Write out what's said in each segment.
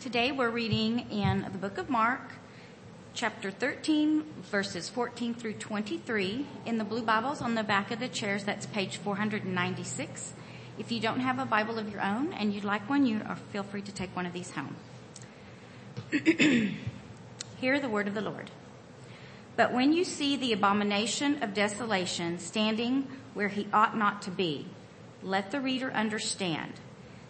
Today we're reading in the book of Mark, chapter 13, verses 14 through 23. In the blue Bibles on the back of the chairs, that's page 496. If you don't have a Bible of your own and you'd like one, you are feel free to take one of these home. Hear the word of the Lord. But when you see the abomination of desolation standing where he ought not to be, let the reader understand.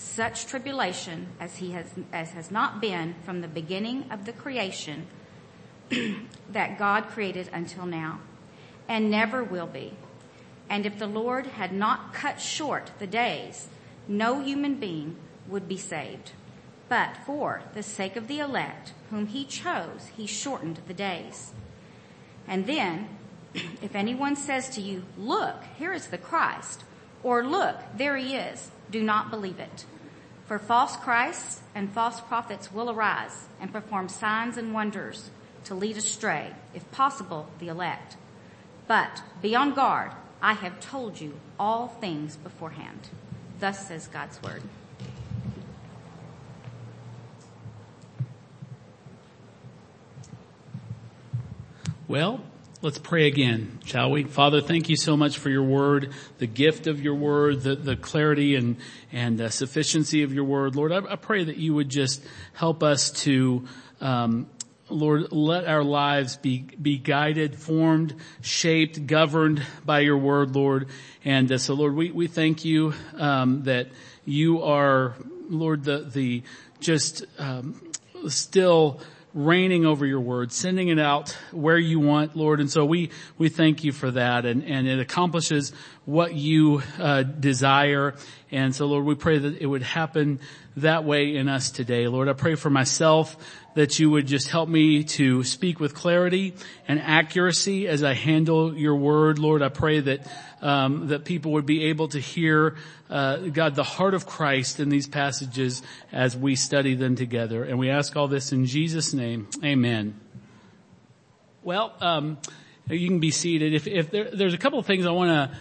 such tribulation as he has, as has not been from the beginning of the creation that God created until now and never will be. And if the Lord had not cut short the days, no human being would be saved. But for the sake of the elect whom he chose, he shortened the days. And then, if anyone says to you, look, here is the Christ, or look, there he is, do not believe it. For false Christs and false prophets will arise and perform signs and wonders to lead astray, if possible, the elect. But be on guard. I have told you all things beforehand. Thus says God's word. Well, Let's pray again, shall we? Father, thank you so much for your word, the gift of your word, the, the clarity and, and uh, sufficiency of your word. Lord, I, I, pray that you would just help us to, um, Lord, let our lives be, be guided, formed, shaped, governed by your word, Lord. And uh, so Lord, we, we thank you, um, that you are, Lord, the, the just, um, still, reigning over your word, sending it out where you want, Lord. And so we, we thank you for that and, and it accomplishes what you uh, desire. And so Lord, we pray that it would happen that way in us today. Lord, I pray for myself that you would just help me to speak with clarity and accuracy as I handle your word. Lord, I pray that um, that people would be able to hear uh, God the heart of Christ in these passages as we study them together. And we ask all this in Jesus' name. Amen. Well, um, you can be seated. If, if there, there's a couple of things I want to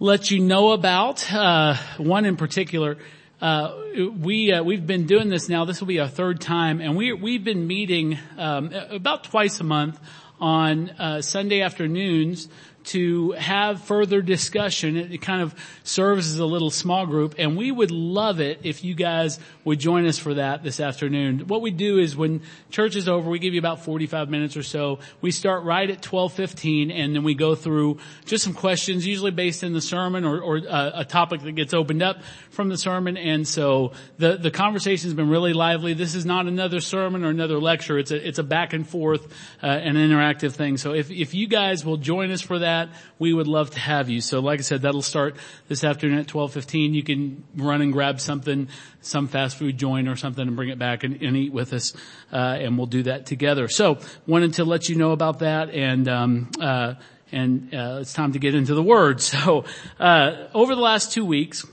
let you know about. Uh, one in particular. Uh, we uh, we've been doing this now. This will be our third time, and we we've been meeting um, about twice a month on uh, Sunday afternoons to have further discussion. It kind of serves as a little small group and we would love it if you guys would join us for that this afternoon. What we do is when church is over, we give you about 45 minutes or so. We start right at 12:15 and then we go through just some questions usually based in the sermon or, or uh, a topic that gets opened up from the sermon and so the the conversation has been really lively. This is not another sermon or another lecture. It's a it's a back and forth uh, an interactive thing. So if if you guys will join us for that that, we would love to have you. So like I said, that'll start this afternoon at 12:15. You can run and grab something, some fast food joint or something and bring it back and, and eat with us, uh, and we'll do that together. So wanted to let you know about that and, um, uh, and, uh, it's time to get into the word. So, uh, over the last two weeks,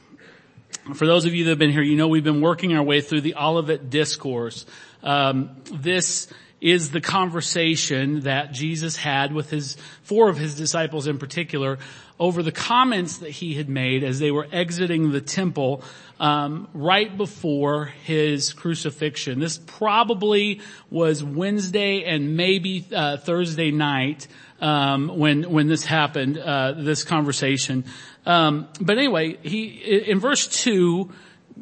for those of you that have been here, you know we've been working our way through the Olivet Discourse. Um, this is the conversation that Jesus had with his, four of his disciples in particular, over the comments that he had made as they were exiting the temple um, right before his crucifixion. This probably was Wednesday and maybe uh, Thursday night um, when when this happened. Uh, this conversation, um, but anyway, he in verse two,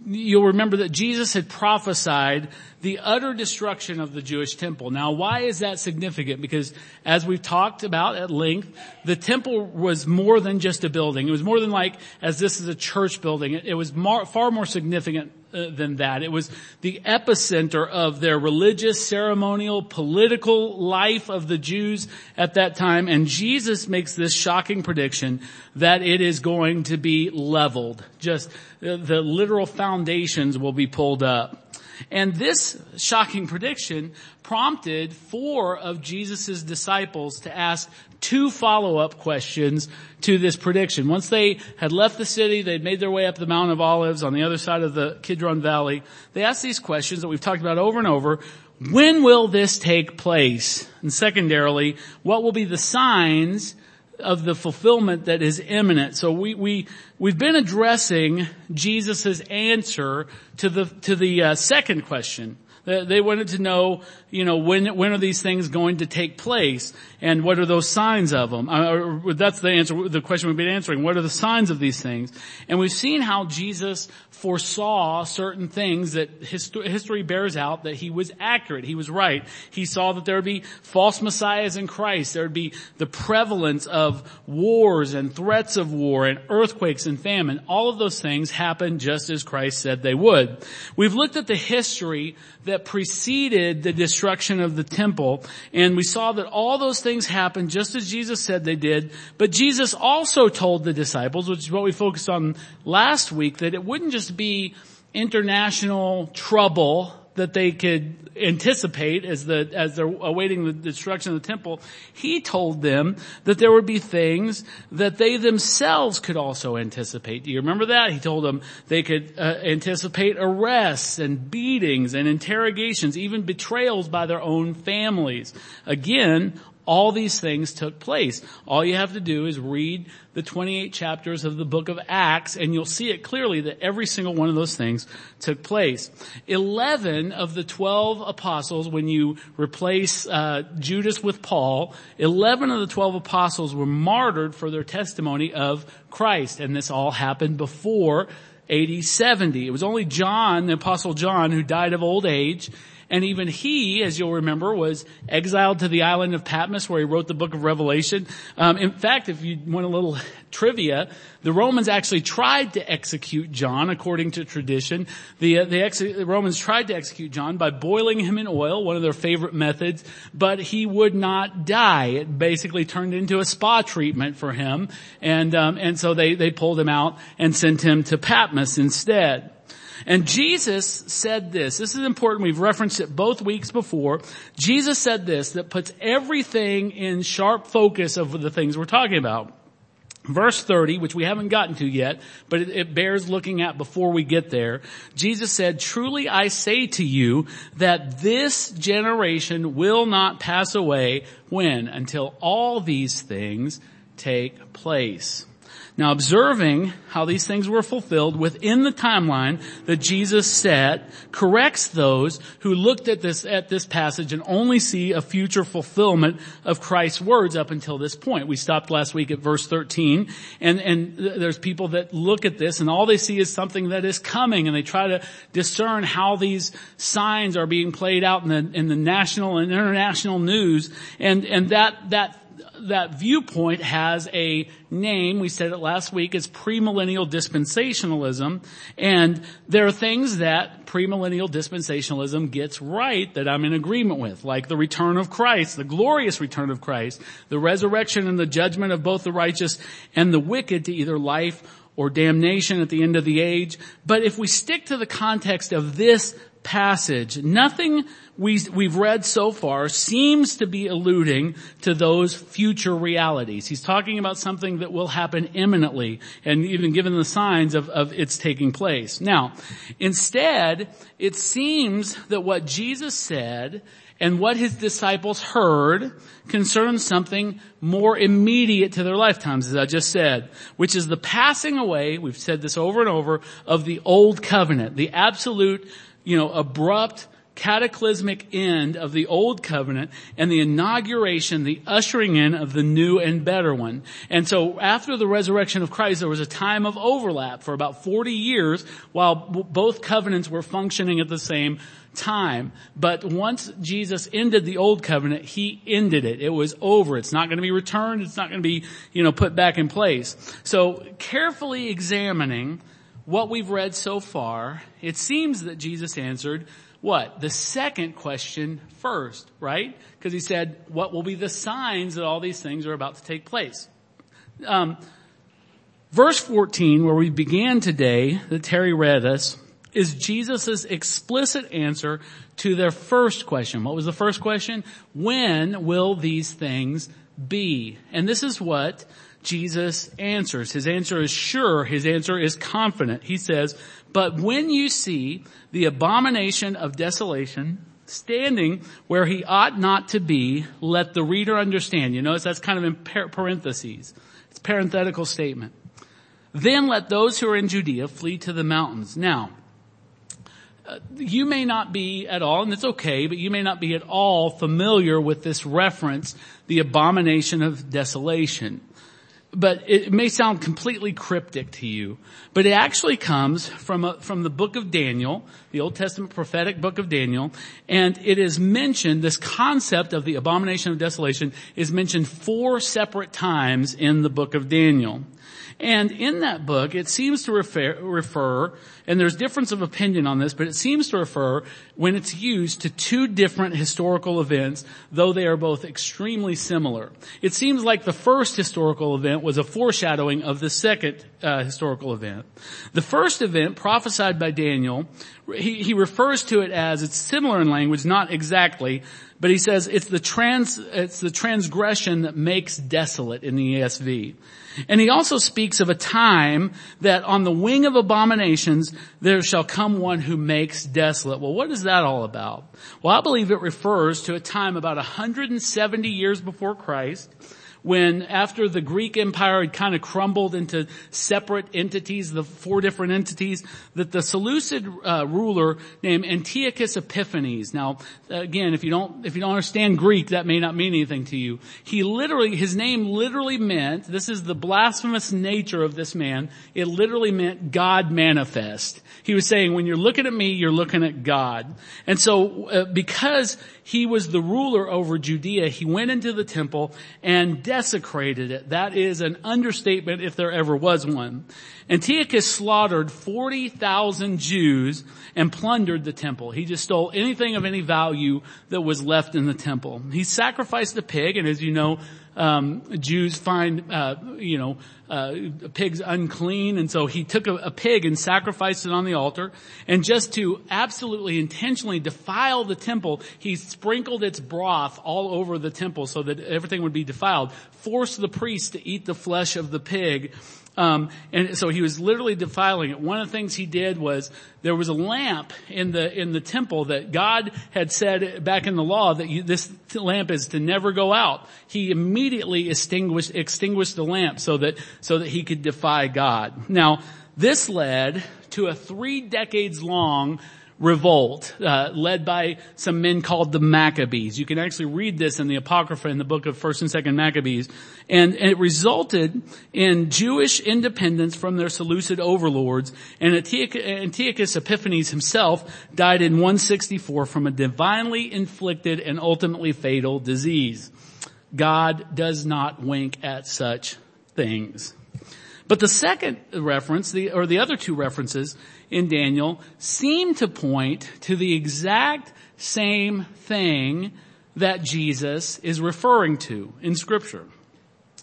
you'll remember that Jesus had prophesied the utter destruction of the Jewish temple. Now why is that significant? Because as we've talked about at length, the temple was more than just a building. It was more than like, as this is a church building, it, was far more significant uh, than that. It was the epicenter of their religious, ceremonial, political life of the Jews at that time. And Jesus makes this shocking prediction that it is going to be leveled. Just uh, the literal foundations will be pulled up. And this shocking prediction prompted four of Jesus' disciples to ask two follow-up questions to this prediction. Once they had left the city, they'd made their way up the Mount of Olives on the other side of the Kidron Valley. They asked these questions that we've talked about over and over. When will this take place? And secondarily, what will be the signs of the fulfillment that is imminent. So we, we, we've been addressing Jesus' answer to the, to the uh, second question. They wanted to know, you know, when, when are these things going to take place? And what are those signs of them? Uh, that's the answer, the question we've been answering. What are the signs of these things? And we've seen how Jesus foresaw certain things that history bears out that he was accurate. He was right. He saw that there would be false messiahs in Christ. There would be the prevalence of wars and threats of war and earthquakes and famine. All of those things happened just as Christ said they would. We've looked at the history that preceded the destruction of the temple. And we saw that all those things happened just as Jesus said they did. But Jesus also told the disciples, which is what we focused on last week, that it wouldn't just be international trouble that they could anticipate as the, as they're awaiting the destruction of the temple, he told them that there would be things that they themselves could also anticipate. Do you remember that? He told them they could uh, anticipate arrests and beatings and interrogations, even betrayals by their own families. Again, all these things took place. All you have to do is read the 28 chapters of the book of Acts and you'll see it clearly that every single one of those things took place. 11 of the 12 apostles, when you replace uh, Judas with Paul, 11 of the 12 apostles were martyred for their testimony of Christ and this all happened before AD 70. It was only John, the apostle John, who died of old age and even he, as you'll remember, was exiled to the island of Patmos where he wrote the book of Revelation. Um, in fact, if you want a little trivia, the Romans actually tried to execute John according to tradition. The, uh, the, ex- the Romans tried to execute John by boiling him in oil, one of their favorite methods, but he would not die. It basically turned into a spa treatment for him. And, um, and so they, they pulled him out and sent him to Patmos instead. And Jesus said this. This is important. We've referenced it both weeks before. Jesus said this that puts everything in sharp focus of the things we're talking about. Verse 30, which we haven't gotten to yet, but it, it, bears looking at before we get there. Jesus said, truly I say to you that this generation will not pass away when? Until all these things take place. Now observing how these things were fulfilled within the timeline that Jesus set corrects those who looked at this, at this passage and only see a future fulfillment of Christ's words up until this point. We stopped last week at verse 13 and, and there's people that look at this and all they see is something that is coming and they try to discern how these signs are being played out in the, in the national and international news and, and that, that that viewpoint has a name. We said it last week. It's premillennial dispensationalism. And there are things that premillennial dispensationalism gets right that I'm in agreement with, like the return of Christ, the glorious return of Christ, the resurrection and the judgment of both the righteous and the wicked to either life or damnation at the end of the age. But if we stick to the context of this passage, nothing we, we've read so far seems to be alluding to those future realities. He's talking about something that will happen imminently and even given the signs of, of its taking place. Now, instead, it seems that what Jesus said and what his disciples heard concerns something more immediate to their lifetimes, as I just said, which is the passing away, we've said this over and over, of the old covenant, the absolute, you know, abrupt, cataclysmic end of the old covenant and the inauguration, the ushering in of the new and better one. And so after the resurrection of Christ, there was a time of overlap for about 40 years while both covenants were functioning at the same time. But once Jesus ended the old covenant, he ended it. It was over. It's not going to be returned. It's not going to be, you know, put back in place. So carefully examining what we've read so far, it seems that Jesus answered what? The second question first, right? Because he said, what will be the signs that all these things are about to take place? Um, verse 14, where we began today, that Terry read us, is Jesus' explicit answer to their first question. What was the first question? When will these things be? And this is what Jesus answers. His answer is sure. His answer is confident. He says, but when you see the abomination of desolation standing where he ought not to be, let the reader understand. You notice that's kind of in parentheses. It's parenthetical statement. Then let those who are in Judea flee to the mountains. Now, uh, you may not be at all, and it's okay, but you may not be at all familiar with this reference, the abomination of desolation but it may sound completely cryptic to you, but it actually comes from a, from the book of Daniel, the Old Testament prophetic book of Daniel, and it is mentioned, this concept of the abomination of desolation is mentioned four separate times in the book of Daniel. And in that book, it seems to refer, refer, and there's difference of opinion on this, but it seems to refer when it's used to two different historical events, though they are both extremely similar. It seems like the first historical event was a foreshadowing of the second uh, historical event. The first event prophesied by Daniel, he, he refers to it as, it's similar in language, not exactly, but he says it's the trans, it's the transgression that makes desolate in the ESV. And he also speaks of a time that on the wing of abominations there shall come one who makes desolate. Well, what is that all about? Well, I believe it refers to a time about 170 years before Christ when after the Greek Empire had kind of crumbled into separate entities, the four different entities, that the Seleucid uh, ruler named Antiochus Epiphanes. Now, again, if you don't if you don't understand Greek, that may not mean anything to you. He literally, his name literally meant. This is the blasphemous nature of this man. It literally meant God manifest. He was saying, when you're looking at me, you're looking at God. And so, uh, because he was the ruler over Judea, he went into the temple and desecrated it. That is an understatement if there ever was one. Antiochus slaughtered 40,000 Jews and plundered the temple. He just stole anything of any value that was left in the temple. He sacrificed a pig, and as you know, um, Jews find, uh, you know, uh, pigs unclean, and so he took a, a, pig and sacrificed it on the altar. And just to absolutely intentionally defile the temple, he sprinkled its broth all over the temple so that everything would be defiled. Forced the priest to eat the flesh of the pig um, and so he was literally defiling it. One of the things he did was there was a lamp in the in the temple that God had said back in the law that you, this lamp is to never go out. He immediately extinguished extinguished the lamp so that so that he could defy God. Now this led to a three decades long revolt, uh, led by some men called the Maccabees. You can actually read this in the Apocrypha in the book of 1st and 2nd Maccabees. And, and, it resulted in Jewish independence from their Seleucid overlords, and Antiochus Epiphanes himself died in 164 from a divinely inflicted and ultimately fatal disease. God does not wink at such things. But the second reference, the, or the other two references in Daniel seem to point to the exact same thing that Jesus is referring to in scripture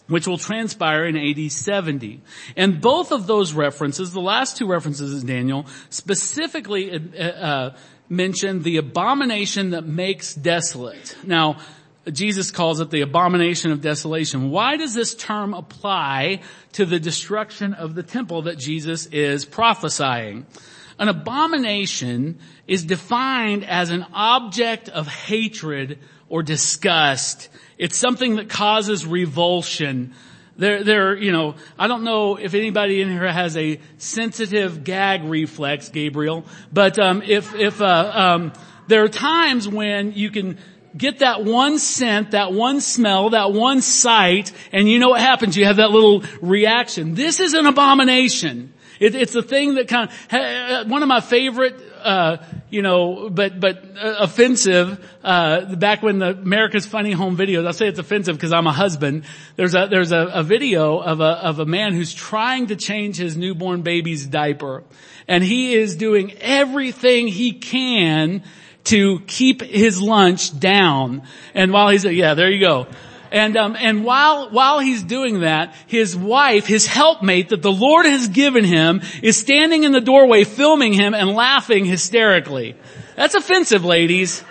which will transpire in AD 70. And both of those references, the last two references in Daniel, specifically uh, uh, mention the abomination that makes desolate. Now, Jesus calls it the abomination of desolation. Why does this term apply to the destruction of the temple that Jesus is prophesying? An abomination is defined as an object of hatred or disgust. It's something that causes revulsion. There, there, you know, I don't know if anybody in here has a sensitive gag reflex, Gabriel, but um, if if uh, um, there are times when you can get that one scent, that one smell, that one sight, and you know what happens. You have that little reaction. This is an abomination. It, it's a thing that kind of, one of my favorite, uh, you know, but, but uh, offensive, uh, back when the America's Funny Home Videos, I'll say it's offensive because I'm a husband. There's a, there's a, a video of a, of a man who's trying to change his newborn baby's diaper. And he is doing everything he can to keep his lunch down. And while he's, yeah, there you go. And, um, and while, while he's doing that, his wife, his helpmate that the Lord has given him is standing in the doorway filming him and laughing hysterically. That's offensive, ladies.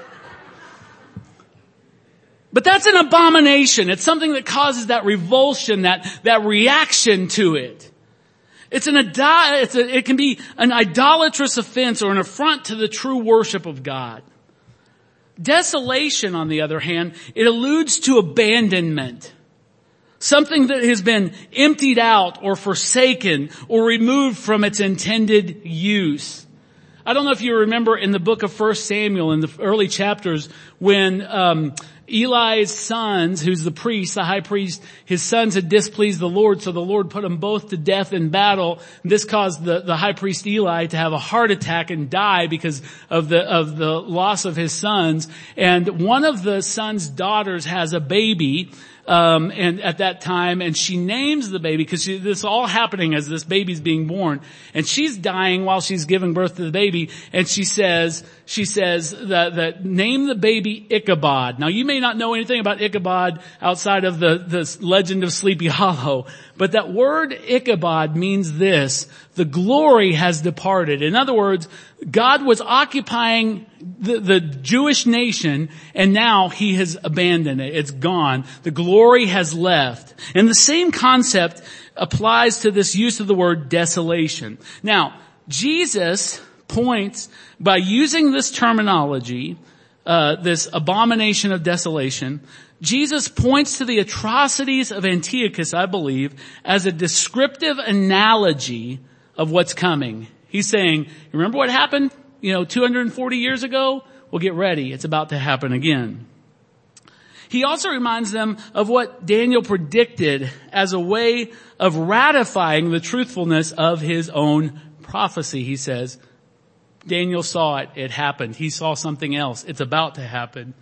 But that's an abomination. It's something that causes that revulsion, that, that reaction to it. It's an, it's a, it can be an idolatrous offense or an affront to the true worship of God. Desolation, on the other hand, it alludes to abandonment. Something that has been emptied out or forsaken or removed from its intended use. I don't know if you remember in the book of 1 Samuel in the early chapters when um, Eli's sons, who's the priest, the high priest, his sons had displeased the Lord, so the Lord put them both to death in battle. This caused the, the high priest Eli to have a heart attack and die because of the, of the loss of his sons. And one of the son's daughters has a baby, um, and at that time, and she names the baby because this all happening as this baby's being born, and she's dying while she's giving birth to the baby, and she says, she says that, that name the baby Ichabod. Now you may not know anything about Ichabod outside of the, the legend of Sleepy Hollow, but that word Ichabod means this, the glory has departed. In other words, God was occupying the, the, Jewish nation and now he has abandoned it. It's gone. The glory has left. And the same concept applies to this use of the word desolation. Now, Jesus points by using this terminology, uh, this abomination of desolation, Jesus points to the atrocities of Antiochus, I believe, as a descriptive analogy of what's coming. He's saying, remember what happened, you know, 240 years ago? Well, get ready. It's about to happen again. He also reminds them of what Daniel predicted as a way of ratifying the truthfulness of his own prophecy. He says, Daniel saw it. It happened. He saw something else. It's about to happen.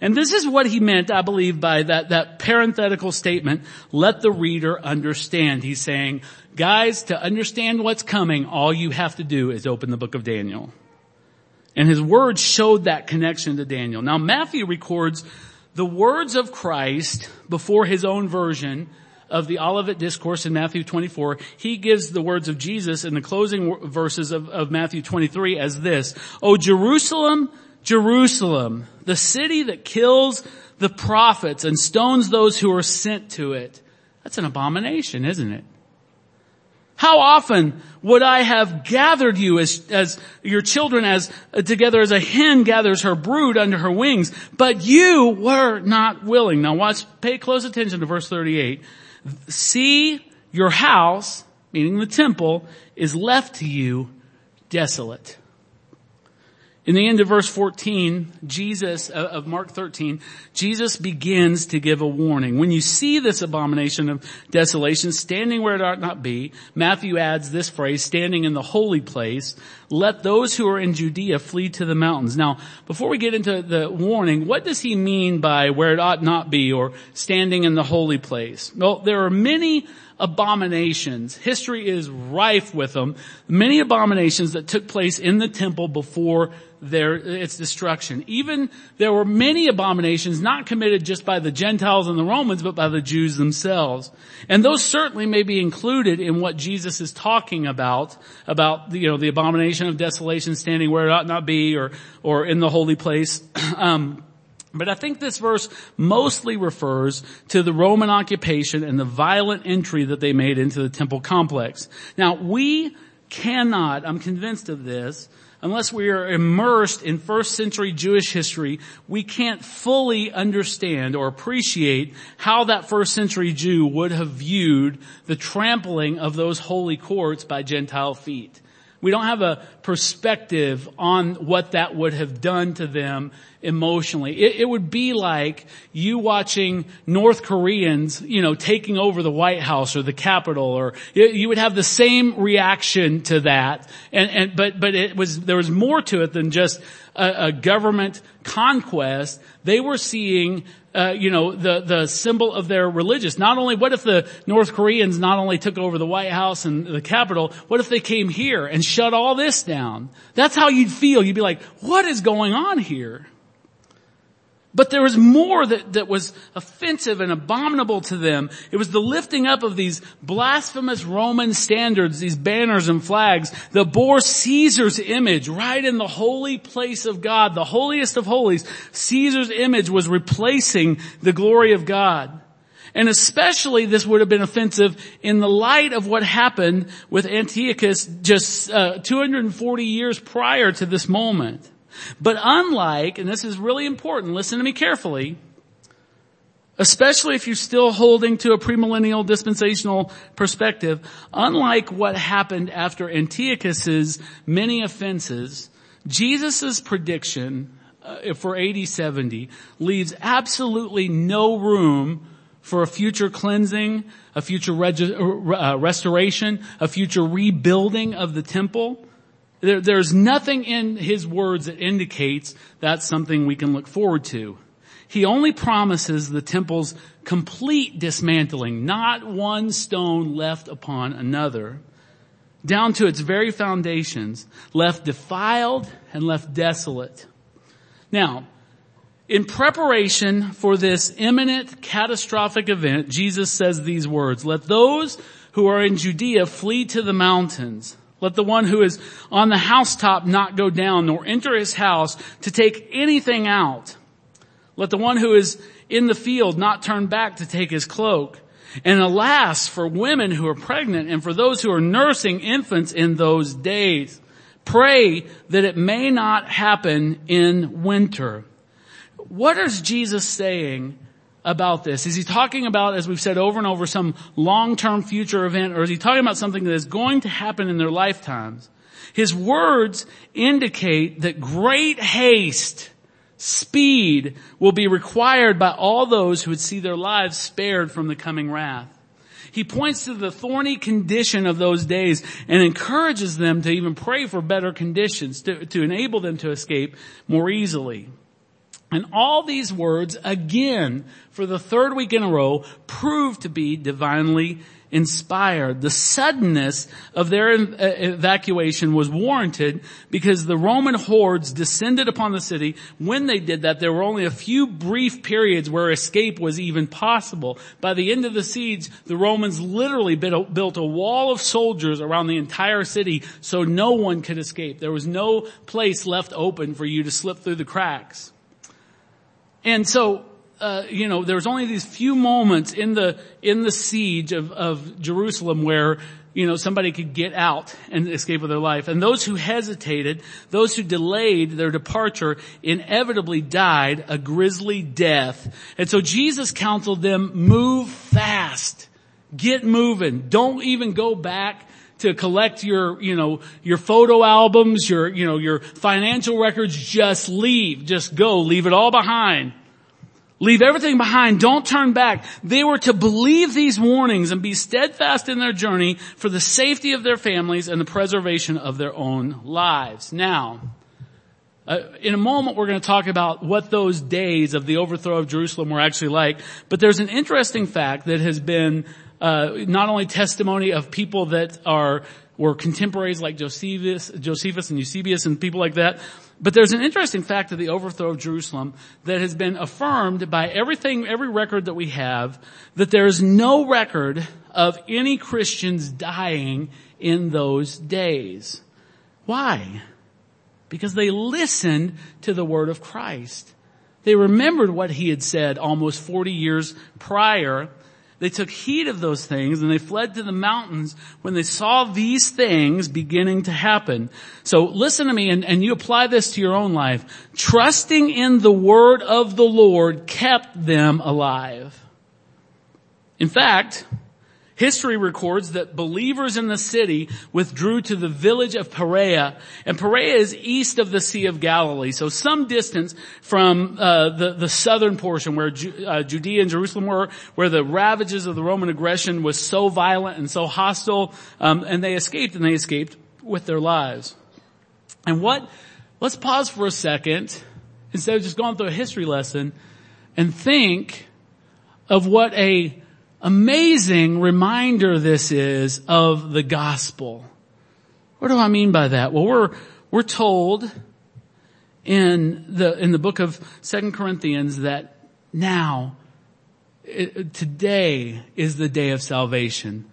And this is what he meant, I believe, by that, that parenthetical statement, let the reader understand. He's saying, guys, to understand what's coming, all you have to do is open the book of Daniel. And his words showed that connection to Daniel. Now Matthew records the words of Christ before his own version of the Olivet Discourse in Matthew 24, he gives the words of Jesus in the closing verses of, of Matthew 23 as this, O Jerusalem, Jerusalem, the city that kills the prophets and stones those who are sent to it. That's an abomination, isn't it? How often would I have gathered you as, as your children as uh, together as a hen gathers her brood under her wings, but you were not willing. Now watch, pay close attention to verse 38. See your house, meaning the temple, is left to you desolate. In the end of verse 14, Jesus, uh, of Mark 13, Jesus begins to give a warning. When you see this abomination of desolation standing where it ought not be, Matthew adds this phrase, standing in the holy place, let those who are in Judea flee to the mountains. Now, before we get into the warning, what does he mean by where it ought not be or standing in the holy place? Well, there are many abominations. History is rife with them. Many abominations that took place in the temple before their, its destruction. Even there were many abominations not committed just by the Gentiles and the Romans, but by the Jews themselves. And those certainly may be included in what Jesus is talking about, about, you know, the abomination of desolation standing where it ought not be or, or in the holy place. um, but I think this verse mostly refers to the Roman occupation and the violent entry that they made into the temple complex. Now we cannot, I'm convinced of this, unless we are immersed in first century Jewish history, we can't fully understand or appreciate how that first century Jew would have viewed the trampling of those holy courts by Gentile feet. We don't have a perspective on what that would have done to them emotionally. It, it, would be like you watching North Koreans, you know, taking over the White House or the Capitol or it, you would have the same reaction to that. And, and, but, but it was, there was more to it than just a, a government conquest. They were seeing uh, you know, the, the symbol of their religious. Not only, what if the North Koreans not only took over the White House and the Capitol, what if they came here and shut all this down? That's how you'd feel. You'd be like, what is going on here? But there was more that, that was offensive and abominable to them. It was the lifting up of these blasphemous Roman standards, these banners and flags that bore Caesar's image right in the holy place of God, the holiest of holies. Caesar's image was replacing the glory of God. And especially this would have been offensive in the light of what happened with Antiochus just uh, 240 years prior to this moment. But unlike, and this is really important, listen to me carefully, especially if you're still holding to a premillennial dispensational perspective, unlike what happened after Antiochus's many offenses, Jesus' prediction uh, for AD 70 leaves absolutely no room for a future cleansing, a future regi- uh, restoration, a future rebuilding of the temple. There, there's nothing in his words that indicates that's something we can look forward to. He only promises the temple's complete dismantling, not one stone left upon another, down to its very foundations, left defiled and left desolate. Now, in preparation for this imminent catastrophic event, Jesus says these words, let those who are in Judea flee to the mountains. Let the one who is on the housetop not go down, nor enter his house to take anything out. Let the one who is in the field not turn back to take his cloak. And alas for women who are pregnant and for those who are nursing infants in those days. Pray that it may not happen in winter. What is Jesus saying about this? Is he talking about, as we've said over and over, some long-term future event, or is he talking about something that is going to happen in their lifetimes? His words indicate that great haste, speed will be required by all those who would see their lives spared from the coming wrath. He points to the thorny condition of those days and encourages them to even pray for better conditions to, to enable them to escape more easily. And all these words, again, for the third week in a row, proved to be divinely inspired. The suddenness of their uh, evacuation was warranted because the Roman hordes descended upon the city. When they did that, there were only a few brief periods where escape was even possible. By the end of the siege, the Romans literally built a wall of soldiers around the entire city so no one could escape. There was no place left open for you to slip through the cracks. And so, uh, you know, there was only these few moments in the, in the siege of, of Jerusalem where, you know, somebody could get out and escape with their life. And those who hesitated, those who delayed their departure inevitably died a grisly death. And so Jesus counseled them, move fast. Get moving. Don't even go back to collect your, you know, your photo albums, your, you know, your financial records, just leave. Just go. Leave it all behind. Leave everything behind. Don't turn back. They were to believe these warnings and be steadfast in their journey for the safety of their families and the preservation of their own lives. Now, uh, in a moment we're going to talk about what those days of the overthrow of Jerusalem were actually like, but there's an interesting fact that has been uh, not only testimony of people that are were contemporaries like Josephus, Josephus and Eusebius and people like that. But there's an interesting fact of the overthrow of Jerusalem that has been affirmed by everything, every record that we have, that there is no record of any Christians dying in those days. Why? Because they listened to the word of Christ. They remembered what he had said almost 40 years prior they took heed of those things and they fled to the mountains when they saw these things beginning to happen. So listen to me and, and you apply this to your own life. Trusting in the word of the Lord kept them alive. In fact, History records that believers in the city withdrew to the village of Perea, and Perea is east of the Sea of Galilee, so some distance from uh, the the southern portion where Ju- uh, Judea and Jerusalem were, where the ravages of the Roman aggression was so violent and so hostile, um, and they escaped, and they escaped with their lives. And what? Let's pause for a second instead of just going through a history lesson, and think of what a amazing reminder this is of the gospel. What do I mean by that? Well, we're, we're told in the, in the book of Second Corinthians that now, it, today is the day of salvation.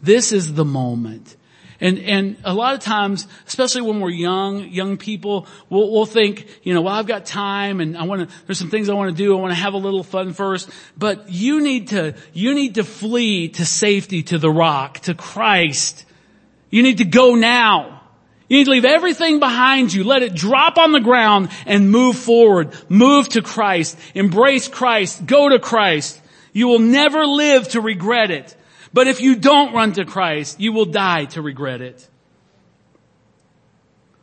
This is the moment. And, and a lot of times, especially when we're young, young people, we'll, we'll think, you know, well, I've got time and I want to, there's some things I want to do. I want to have a little fun first. But you need to, you need to flee to safety, to the rock, to Christ. You need to go now. You need to leave everything behind you. Let it drop on the ground and move forward. Move to Christ. Embrace Christ. Go to Christ. You will never live to regret it. But if you don't run to Christ, you will die to regret it.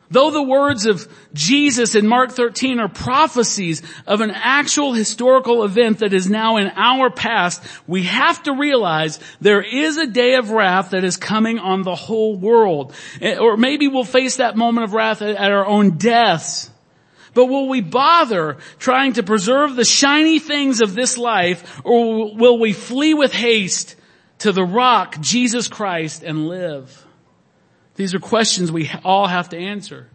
Though the words of Jesus in Mark 13 are prophecies of an actual historical event that is now in our past, we have to realize there is a day of wrath that is coming on the whole world. Eh, or maybe we'll face that moment of wrath at our own deaths. But will we bother trying to preserve the shiny things of this life or will we flee with haste to the rock, Jesus Christ, and live? These are questions we all have to answer.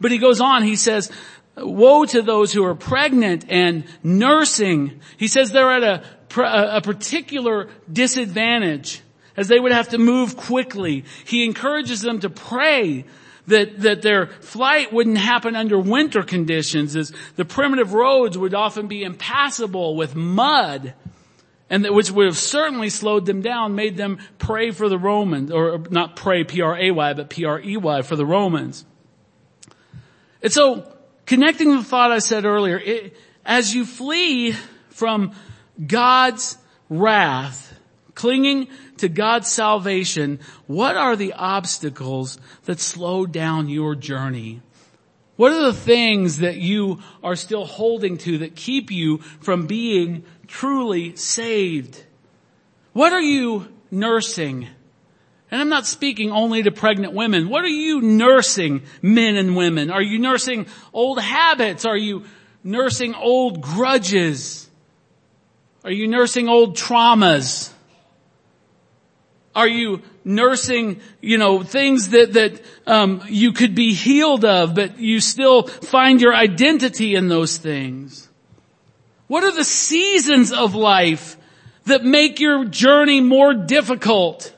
But he goes on, he says, woe to those who are pregnant and nursing. He says they're at a, a particular disadvantage as they would have to move quickly. He encourages them to pray that, that their flight wouldn't happen under winter conditions as the primitive roads would often be impassable with mud and that, which would have certainly slowed them down, made them pray for the Romans, or not pray P-R-A-Y, but P-R-E-Y for the Romans. And so, connecting the thought I said earlier, it, as you flee from God's wrath, clinging to God's salvation, what are the obstacles that slow down your journey? What are the things that you are still holding to that keep you from being truly saved? What are you nursing? And I'm not speaking only to pregnant women. What are you nursing, men and women? Are you nursing old habits? Are you nursing old grudges? Are you nursing old traumas? Are you nursing, you know, things that, that, um, you could be healed of, but you still find your identity in those things? What are the seasons of life that make your journey more difficult?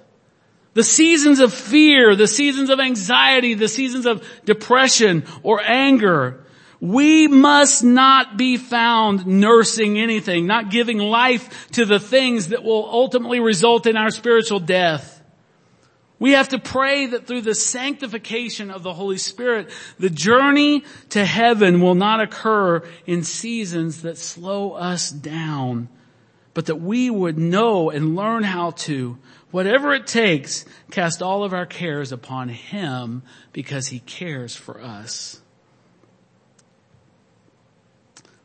The seasons of fear, the seasons of anxiety, the seasons of depression or anger. We must not be found nursing anything, not giving life to the things that will ultimately result in our spiritual death. We have to pray that through the sanctification of the Holy Spirit, the journey to heaven will not occur in seasons that slow us down, but that we would know and learn how to, whatever it takes, cast all of our cares upon Him because He cares for us.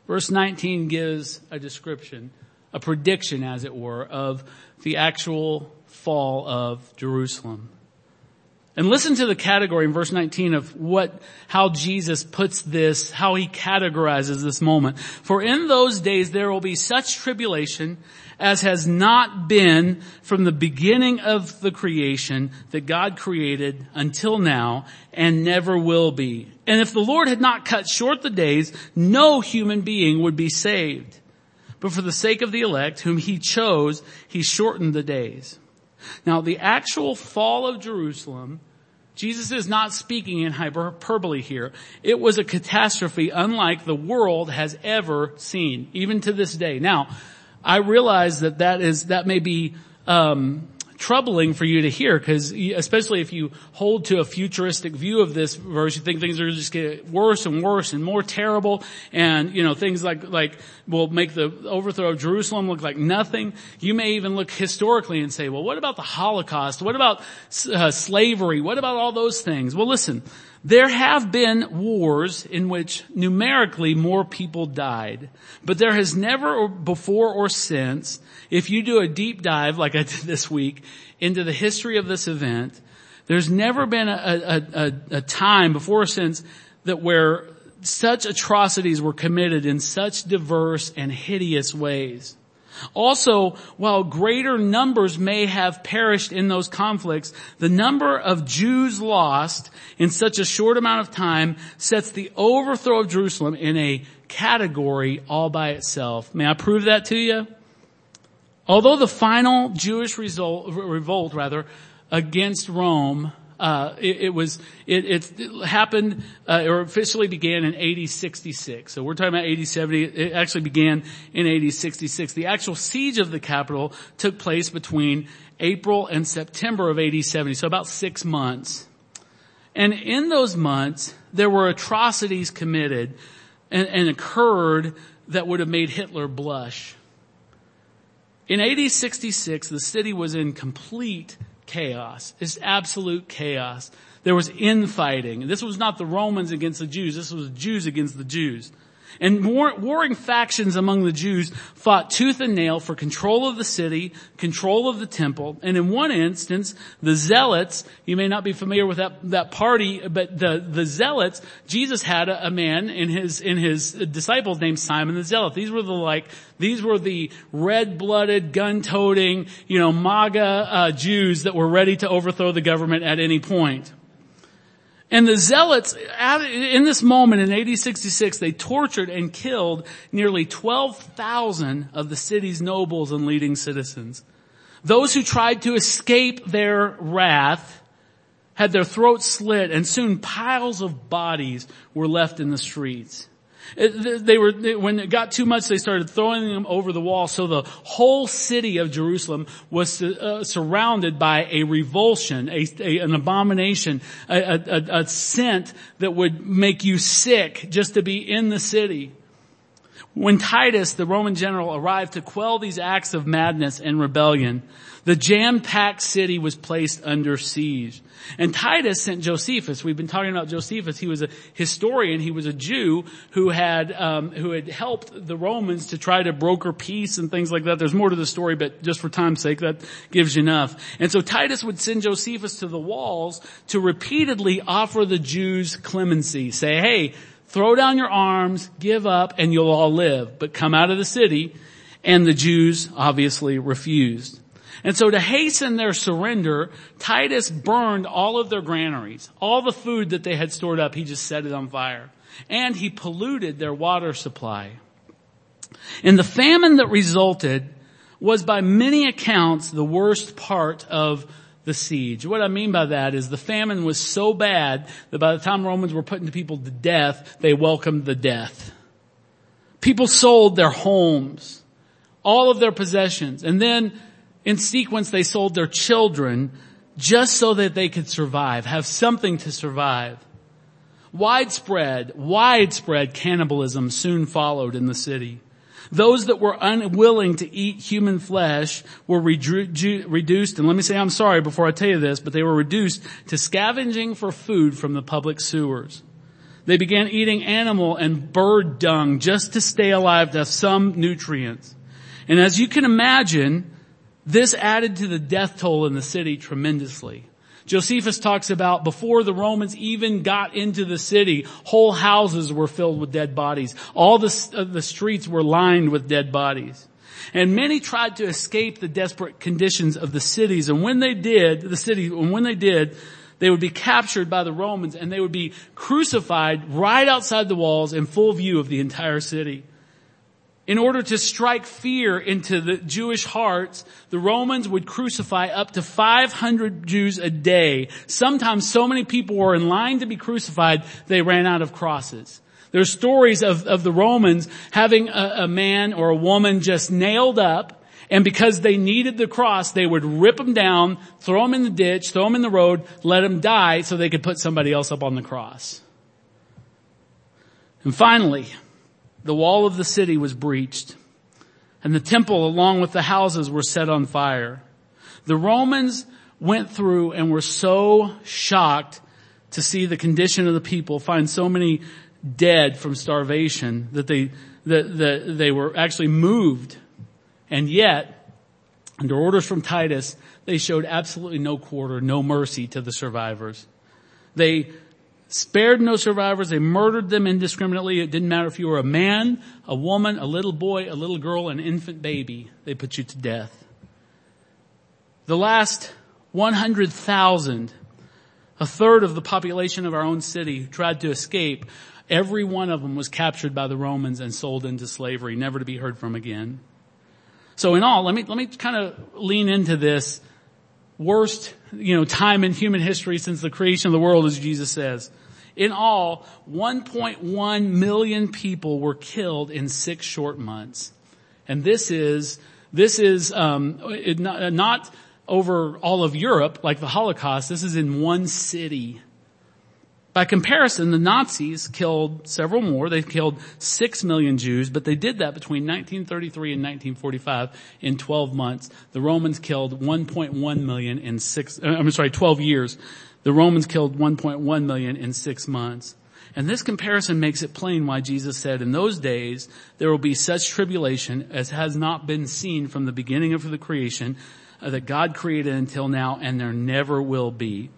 Verse 19 gives a description, a prediction as it were, of the actual fall of Jerusalem. And listen to the category in verse 19 of what, how Jesus puts this, how he categorizes this moment. For in those days there will be such tribulation as has not been from the beginning of the creation that God created until now and never will be. And if the Lord had not cut short the days, no human being would be saved. But for the sake of the elect whom he chose, he shortened the days. Now the actual fall of Jerusalem, Jesus is not speaking in hyperbole here. It was a catastrophe unlike the world has ever seen, even to this day. Now, I realize that that is, that may be, um, troubling for you to hear because especially if you hold to a futuristic view of this verse, you think things are just get worse and worse and more terrible and, you know, things like, like will make the overthrow of Jerusalem look like nothing. You may even look historically and say, well, what about the Holocaust? What about uh, slavery? What about all those things? Well, listen, there have been wars in which numerically more people died, but there has never before or since, if you do a deep dive like I did this week into the history of this event, there's never been a, a, a, a time before or since that where such atrocities were committed in such diverse and hideous ways. Also, while greater numbers may have perished in those conflicts, the number of Jews lost in such a short amount of time sets the overthrow of Jerusalem in a category all by itself. May I prove that to you? Although the final Jewish result, revolt rather against Rome uh, it, it, was it, it happened uh, or officially began in AD 66. So we're talking about AD 70. It actually began in AD 66. The actual siege of the capital took place between April and September of AD 70. So about six months. And in those months, there were atrocities committed and, and occurred that would have made Hitler blush. In AD 66, the city was in complete chaos. It's absolute chaos. There was infighting. This was not the Romans against the Jews. This was Jews against the Jews. And war, warring factions among the Jews fought tooth and nail for control of the city, control of the temple, and in one instance, the Zealots, you may not be familiar with that, that party, but the, the Zealots, Jesus had a, a man in his, in his disciples named Simon the Zealot. These were the like, these were the red-blooded, gun-toting, you know, MAGA uh, Jews that were ready to overthrow the government at any point. And the zealots, in this moment in AD 66, they tortured and killed nearly 12,000 of the city's nobles and leading citizens. Those who tried to escape their wrath had their throats slit and soon piles of bodies were left in the streets. They were, when it got too much, they started throwing them over the wall. So the whole city of Jerusalem was uh, surrounded by a revulsion, a, a, an abomination, a, a scent that would make you sick just to be in the city. When Titus, the Roman general, arrived to quell these acts of madness and rebellion, the jam-packed city was placed under siege. And Titus sent Josephus. We've been talking about Josephus. He was a historian. He was a Jew who had um, who had helped the Romans to try to broker peace and things like that. There's more to the story, but just for time's sake, that gives you enough. And so Titus would send Josephus to the walls to repeatedly offer the Jews clemency. Say, hey, throw down your arms, give up, and you'll all live. But come out of the city. And the Jews obviously refused. And so to hasten their surrender, Titus burned all of their granaries. All the food that they had stored up, he just set it on fire. And he polluted their water supply. And the famine that resulted was by many accounts the worst part of the siege. What I mean by that is the famine was so bad that by the time Romans were putting people to death, they welcomed the death. People sold their homes, all of their possessions, and then in sequence, they sold their children just so that they could survive, have something to survive. Widespread, widespread cannibalism soon followed in the city. Those that were unwilling to eat human flesh were reduced, and let me say I'm sorry before I tell you this, but they were reduced to scavenging for food from the public sewers. They began eating animal and bird dung just to stay alive to have some nutrients. And as you can imagine, this added to the death toll in the city tremendously. Josephus talks about before the Romans even got into the city, whole houses were filled with dead bodies. All the, uh, the streets were lined with dead bodies. And many tried to escape the desperate conditions of the cities. And when they did, the city, and when they did, they would be captured by the Romans and they would be crucified right outside the walls in full view of the entire city. In order to strike fear into the Jewish hearts, the Romans would crucify up to 500 Jews a day. Sometimes so many people were in line to be crucified, they ran out of crosses. There's stories of, of the Romans having a, a man or a woman just nailed up, and because they needed the cross, they would rip them down, throw them in the ditch, throw them in the road, let them die so they could put somebody else up on the cross. And finally, the wall of the city was breached and the temple along with the houses were set on fire. The Romans went through and were so shocked to see the condition of the people, find so many dead from starvation that they, that, that they were actually moved. And yet, under orders from Titus, they showed absolutely no quarter, no mercy to the survivors. They spared no survivors. They murdered them indiscriminately. It didn't matter if you were a man, a woman, a little boy, a little girl, an infant baby. They put you to death. The last 100,000, a third of the population of our own city tried to escape. Every one of them was captured by the Romans and sold into slavery, never to be heard from again. So in all, let me, let me kind of lean into this worst, you know, time in human history since the creation of the world, as Jesus says. In all, 1.1 million people were killed in six short months. And this is, this is, um, not, not over all of Europe like the Holocaust. This is in one city. By comparison, the Nazis killed several more. They killed six million Jews, but they did that between 1933 and 1945 in 12 months. The Romans killed 1.1 million in six, uh, I'm sorry, 12 years. The Romans killed 1.1 million in six months. And this comparison makes it plain why Jesus said, in those days, there will be such tribulation as has not been seen from the beginning of the creation uh, that God created until now, and there never will be.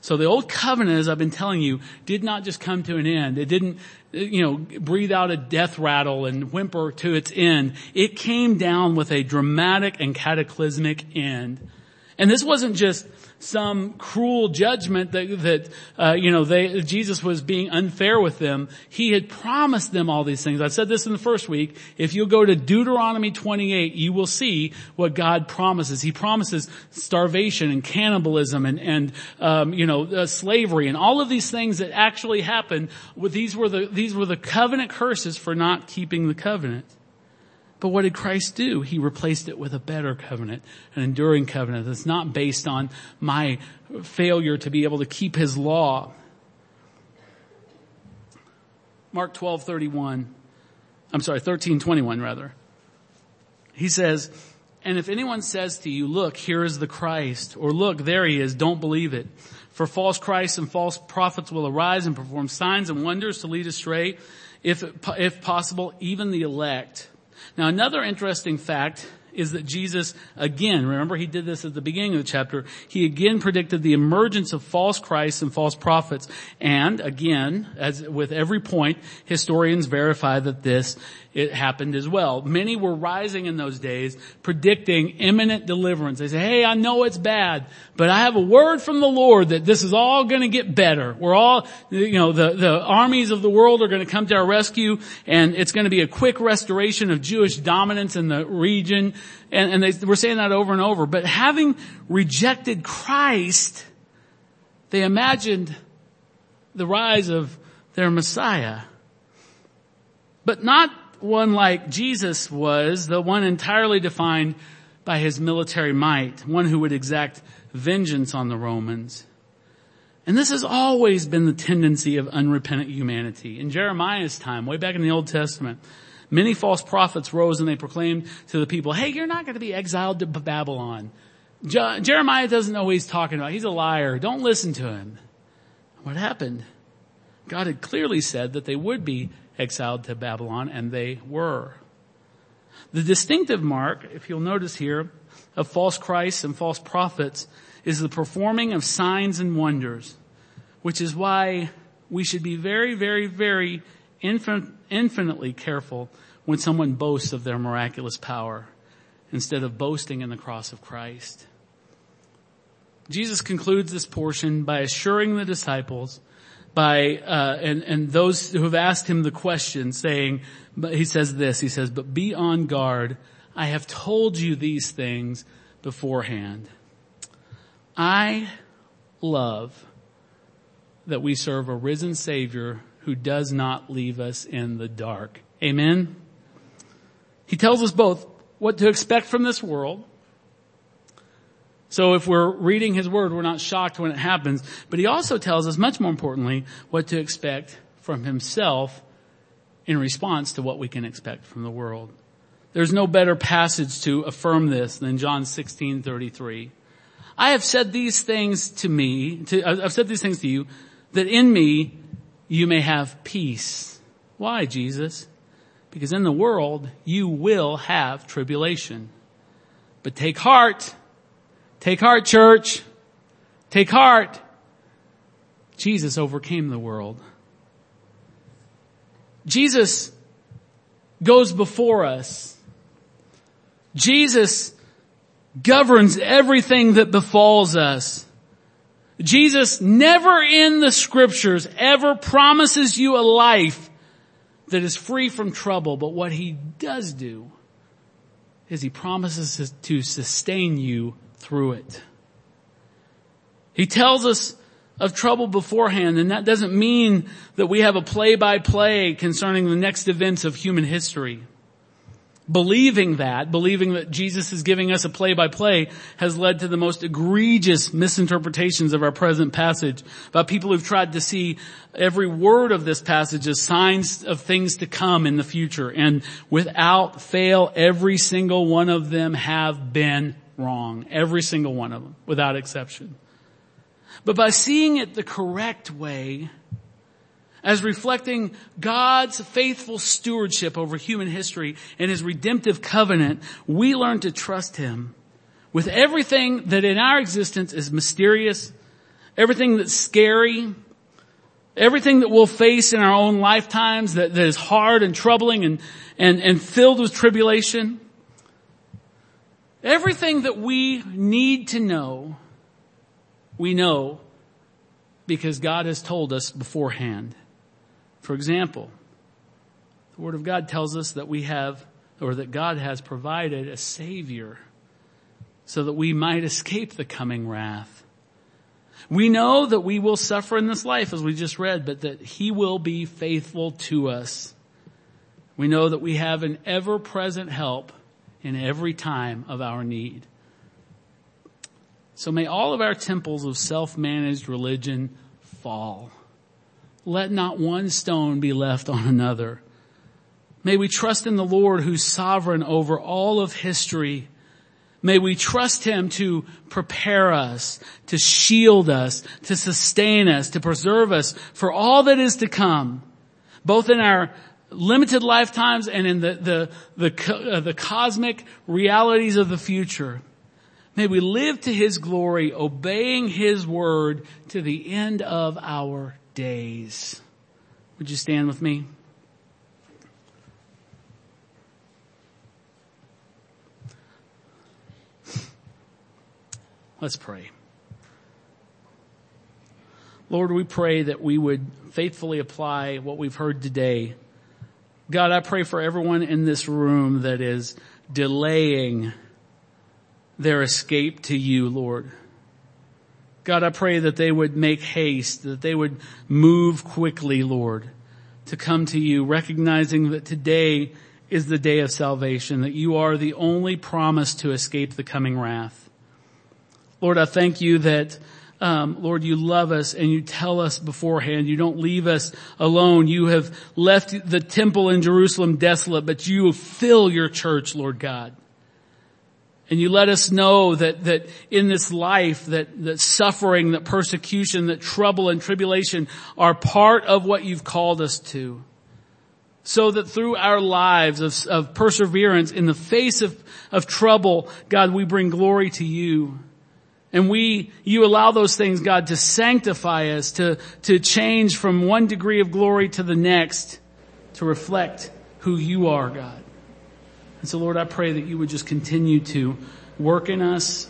So the old covenant, as I've been telling you, did not just come to an end. It didn't, you know, breathe out a death rattle and whimper to its end. It came down with a dramatic and cataclysmic end. And this wasn't just some cruel judgment that, that uh, you know, they, Jesus was being unfair with them. He had promised them all these things. I said this in the first week. If you'll go to Deuteronomy 28, you will see what God promises. He promises starvation and cannibalism and, and um, you know, uh, slavery and all of these things that actually happened. These were the these were the covenant curses for not keeping the covenant. But what did Christ do? He replaced it with a better covenant, an enduring covenant that's not based on my failure to be able to keep his law. Mark 12, 31. I'm sorry, 13, 21 rather. He says, and if anyone says to you, look, here is the Christ, or look, there he is, don't believe it. For false Christs and false prophets will arise and perform signs and wonders to lead astray, if, if possible, even the elect. Now another interesting fact is that Jesus again, remember he did this at the beginning of the chapter, he again predicted the emergence of false Christs and false prophets. And again, as with every point, historians verify that this it happened as well. Many were rising in those days, predicting imminent deliverance. They say, hey, I know it's bad, but I have a word from the Lord that this is all gonna get better. We're all, you know, the, the armies of the world are gonna come to our rescue and it's gonna be a quick restoration of Jewish dominance in the region. And, and they were saying that over and over. But having rejected Christ, they imagined the rise of their Messiah. But not one like Jesus was, the one entirely defined by his military might, one who would exact vengeance on the Romans. And this has always been the tendency of unrepentant humanity. In Jeremiah's time, way back in the Old Testament, many false prophets rose and they proclaimed to the people, hey, you're not going to be exiled to Babylon. Je- Jeremiah doesn't know what he's talking about. He's a liar. Don't listen to him. What happened? God had clearly said that they would be exiled to Babylon, and they were. The distinctive mark, if you'll notice here, of false Christs and false prophets is the performing of signs and wonders, which is why we should be very, very, very infin- infinitely careful when someone boasts of their miraculous power instead of boasting in the cross of Christ. Jesus concludes this portion by assuring the disciples by uh, and and those who have asked him the question, saying, but he says this. He says, "But be on guard. I have told you these things beforehand." I love that we serve a risen Savior who does not leave us in the dark. Amen. He tells us both what to expect from this world so if we're reading his word, we're not shocked when it happens, but he also tells us, much more importantly, what to expect from himself in response to what we can expect from the world. There's no better passage to affirm this than John 16, 33. I have said these things to me, to, I've said these things to you, that in me you may have peace. Why, Jesus? Because in the world you will have tribulation. But take heart, Take heart, church. Take heart. Jesus overcame the world. Jesus goes before us. Jesus governs everything that befalls us. Jesus never in the scriptures ever promises you a life that is free from trouble, but what he does do is he promises to sustain you through it. He tells us of trouble beforehand, and that doesn't mean that we have a play-by-play concerning the next events of human history. Believing that, believing that Jesus is giving us a play-by-play has led to the most egregious misinterpretations of our present passage by people who've tried to see every word of this passage as signs of things to come in the future. And without fail, every single one of them have been wrong. Every single one of them, without exception. But by seeing it the correct way, as reflecting God's faithful stewardship over human history and His redemptive covenant, we learn to trust Him with everything that in our existence is mysterious, everything that's scary, everything that we'll face in our own lifetimes that, that is hard and troubling and, and, and filled with tribulation. Everything that we need to know, we know because God has told us beforehand. For example, the Word of God tells us that we have, or that God has provided a Savior so that we might escape the coming wrath. We know that we will suffer in this life as we just read, but that He will be faithful to us. We know that we have an ever present help in every time of our need. So may all of our temples of self-managed religion fall let not one stone be left on another. May we trust in the Lord who's sovereign over all of history. May we trust Him to prepare us, to shield us, to sustain us, to preserve us for all that is to come, both in our limited lifetimes and in the, the, the, uh, the cosmic realities of the future. May we live to His glory, obeying His word to the end of our days. Would you stand with me? Let's pray. Lord, we pray that we would faithfully apply what we've heard today. God, I pray for everyone in this room that is delaying their escape to you, Lord. God, I pray that they would make haste, that they would move quickly, Lord, to come to you, recognizing that today is the day of salvation, that you are the only promise to escape the coming wrath. Lord, I thank you that um, Lord, you love us and you tell us beforehand. You don't leave us alone. You have left the temple in Jerusalem desolate, but you fill your church, Lord God. And you let us know that, that in this life, that, that suffering, that persecution, that trouble and tribulation are part of what you've called us to. So that through our lives of, of perseverance in the face of, of trouble, God, we bring glory to you. And we, you allow those things, God, to sanctify us, to, to change from one degree of glory to the next, to reflect who you are, God. And so Lord, I pray that you would just continue to work in us.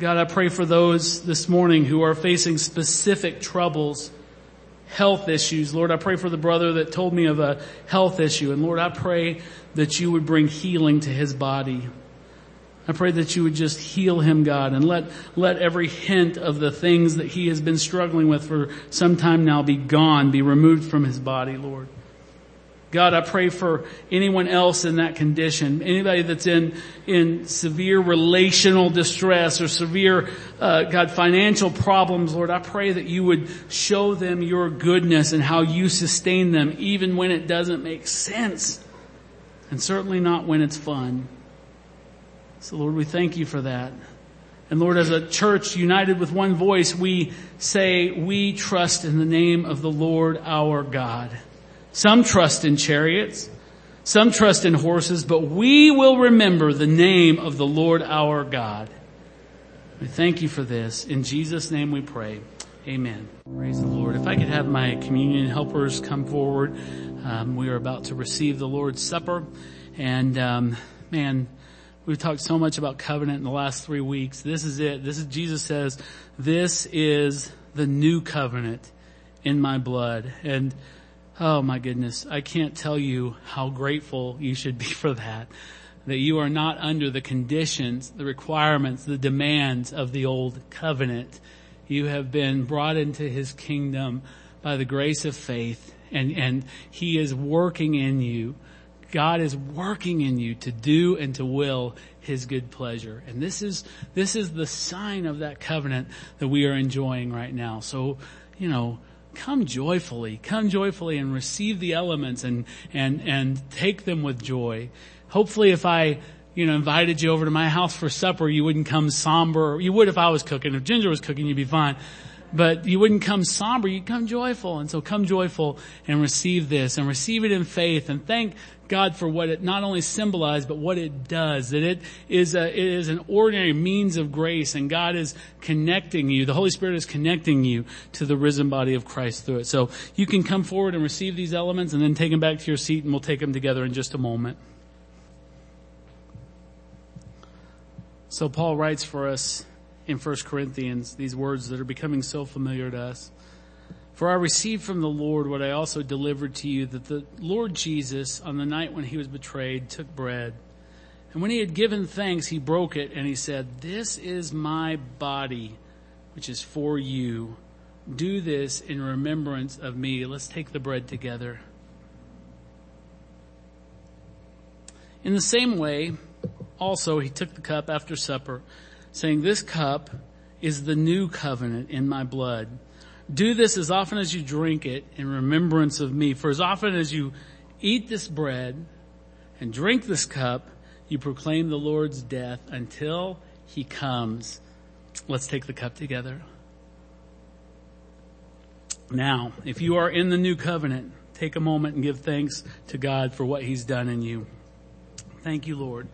God, I pray for those this morning who are facing specific troubles, health issues. Lord, I pray for the brother that told me of a health issue. And Lord, I pray that you would bring healing to his body. I pray that you would just heal him, God, and let, let every hint of the things that he has been struggling with for some time now be gone, be removed from his body, Lord. God, I pray for anyone else in that condition, anybody that's in, in severe relational distress or severe, uh, God, financial problems, Lord, I pray that you would show them your goodness and how you sustain them even when it doesn't make sense and certainly not when it's fun. So Lord, we thank you for that. And Lord, as a church united with one voice, we say, we trust in the name of the Lord our God. Some trust in chariots, some trust in horses, but we will remember the name of the Lord our God. We thank you for this. In Jesus' name we pray. Amen. Praise the Lord. If I could have my communion helpers come forward. Um, we are about to receive the Lord's Supper. And, um, man, we've talked so much about covenant in the last three weeks. This is it. This is, Jesus says, this is the new covenant in my blood. And, oh my goodness, I can't tell you how grateful you should be for that that you are not under the conditions, the requirements, the demands of the old covenant. You have been brought into his kingdom by the grace of faith and, and he is working in you. God is working in you to do and to will his good pleasure. And this is, this is the sign of that covenant that we are enjoying right now. So, you know, come joyfully, come joyfully and receive the elements and, and, and take them with joy. Hopefully if I, you know, invited you over to my house for supper, you wouldn't come somber. You would if I was cooking. If Ginger was cooking, you'd be fine. But you wouldn't come somber, you'd come joyful. And so come joyful and receive this and receive it in faith and thank God for what it not only symbolizes, but what it does. That it is a, it is an ordinary means of grace and God is connecting you. The Holy Spirit is connecting you to the risen body of Christ through it. So you can come forward and receive these elements and then take them back to your seat and we'll take them together in just a moment. So Paul writes for us in 1 Corinthians these words that are becoming so familiar to us. For I received from the Lord what I also delivered to you that the Lord Jesus on the night when he was betrayed took bread. And when he had given thanks, he broke it and he said, this is my body, which is for you. Do this in remembrance of me. Let's take the bread together. In the same way, also he took the cup after supper, saying, this cup is the new covenant in my blood. Do this as often as you drink it in remembrance of me. For as often as you eat this bread and drink this cup, you proclaim the Lord's death until he comes. Let's take the cup together. Now, if you are in the new covenant, take a moment and give thanks to God for what he's done in you. Thank you, Lord.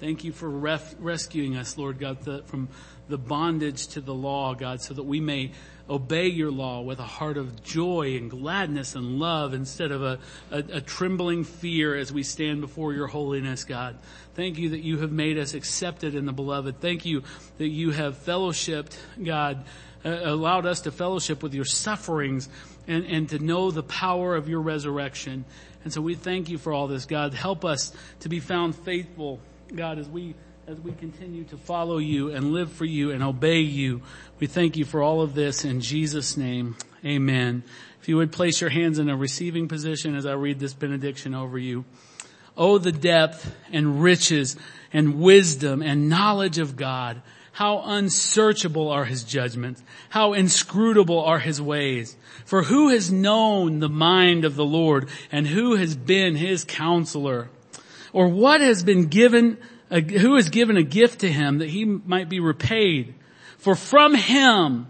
Thank you for ref- rescuing us, Lord God, the, from the bondage to the law, God, so that we may obey your law with a heart of joy and gladness and love instead of a, a, a, trembling fear as we stand before your holiness, God. Thank you that you have made us accepted in the beloved. Thank you that you have fellowshipped, God, Uh, allowed us to fellowship with your sufferings and, and to know the power of your resurrection. And so we thank you for all this, God. Help us to be found faithful God, as we as we continue to follow you and live for you and obey you, we thank you for all of this in Jesus' name. Amen. If you would place your hands in a receiving position as I read this benediction over you. Oh, the depth and riches and wisdom and knowledge of God. How unsearchable are his judgments. How inscrutable are his ways. For who has known the mind of the Lord and who has been his counselor? Or what has been given, who has given a gift to him that he might be repaid? For from him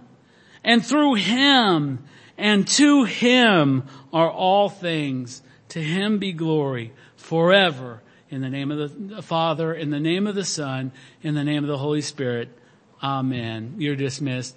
and through him and to him are all things. To him be glory forever in the name of the Father, in the name of the Son, in the name of the Holy Spirit. Amen. You're dismissed.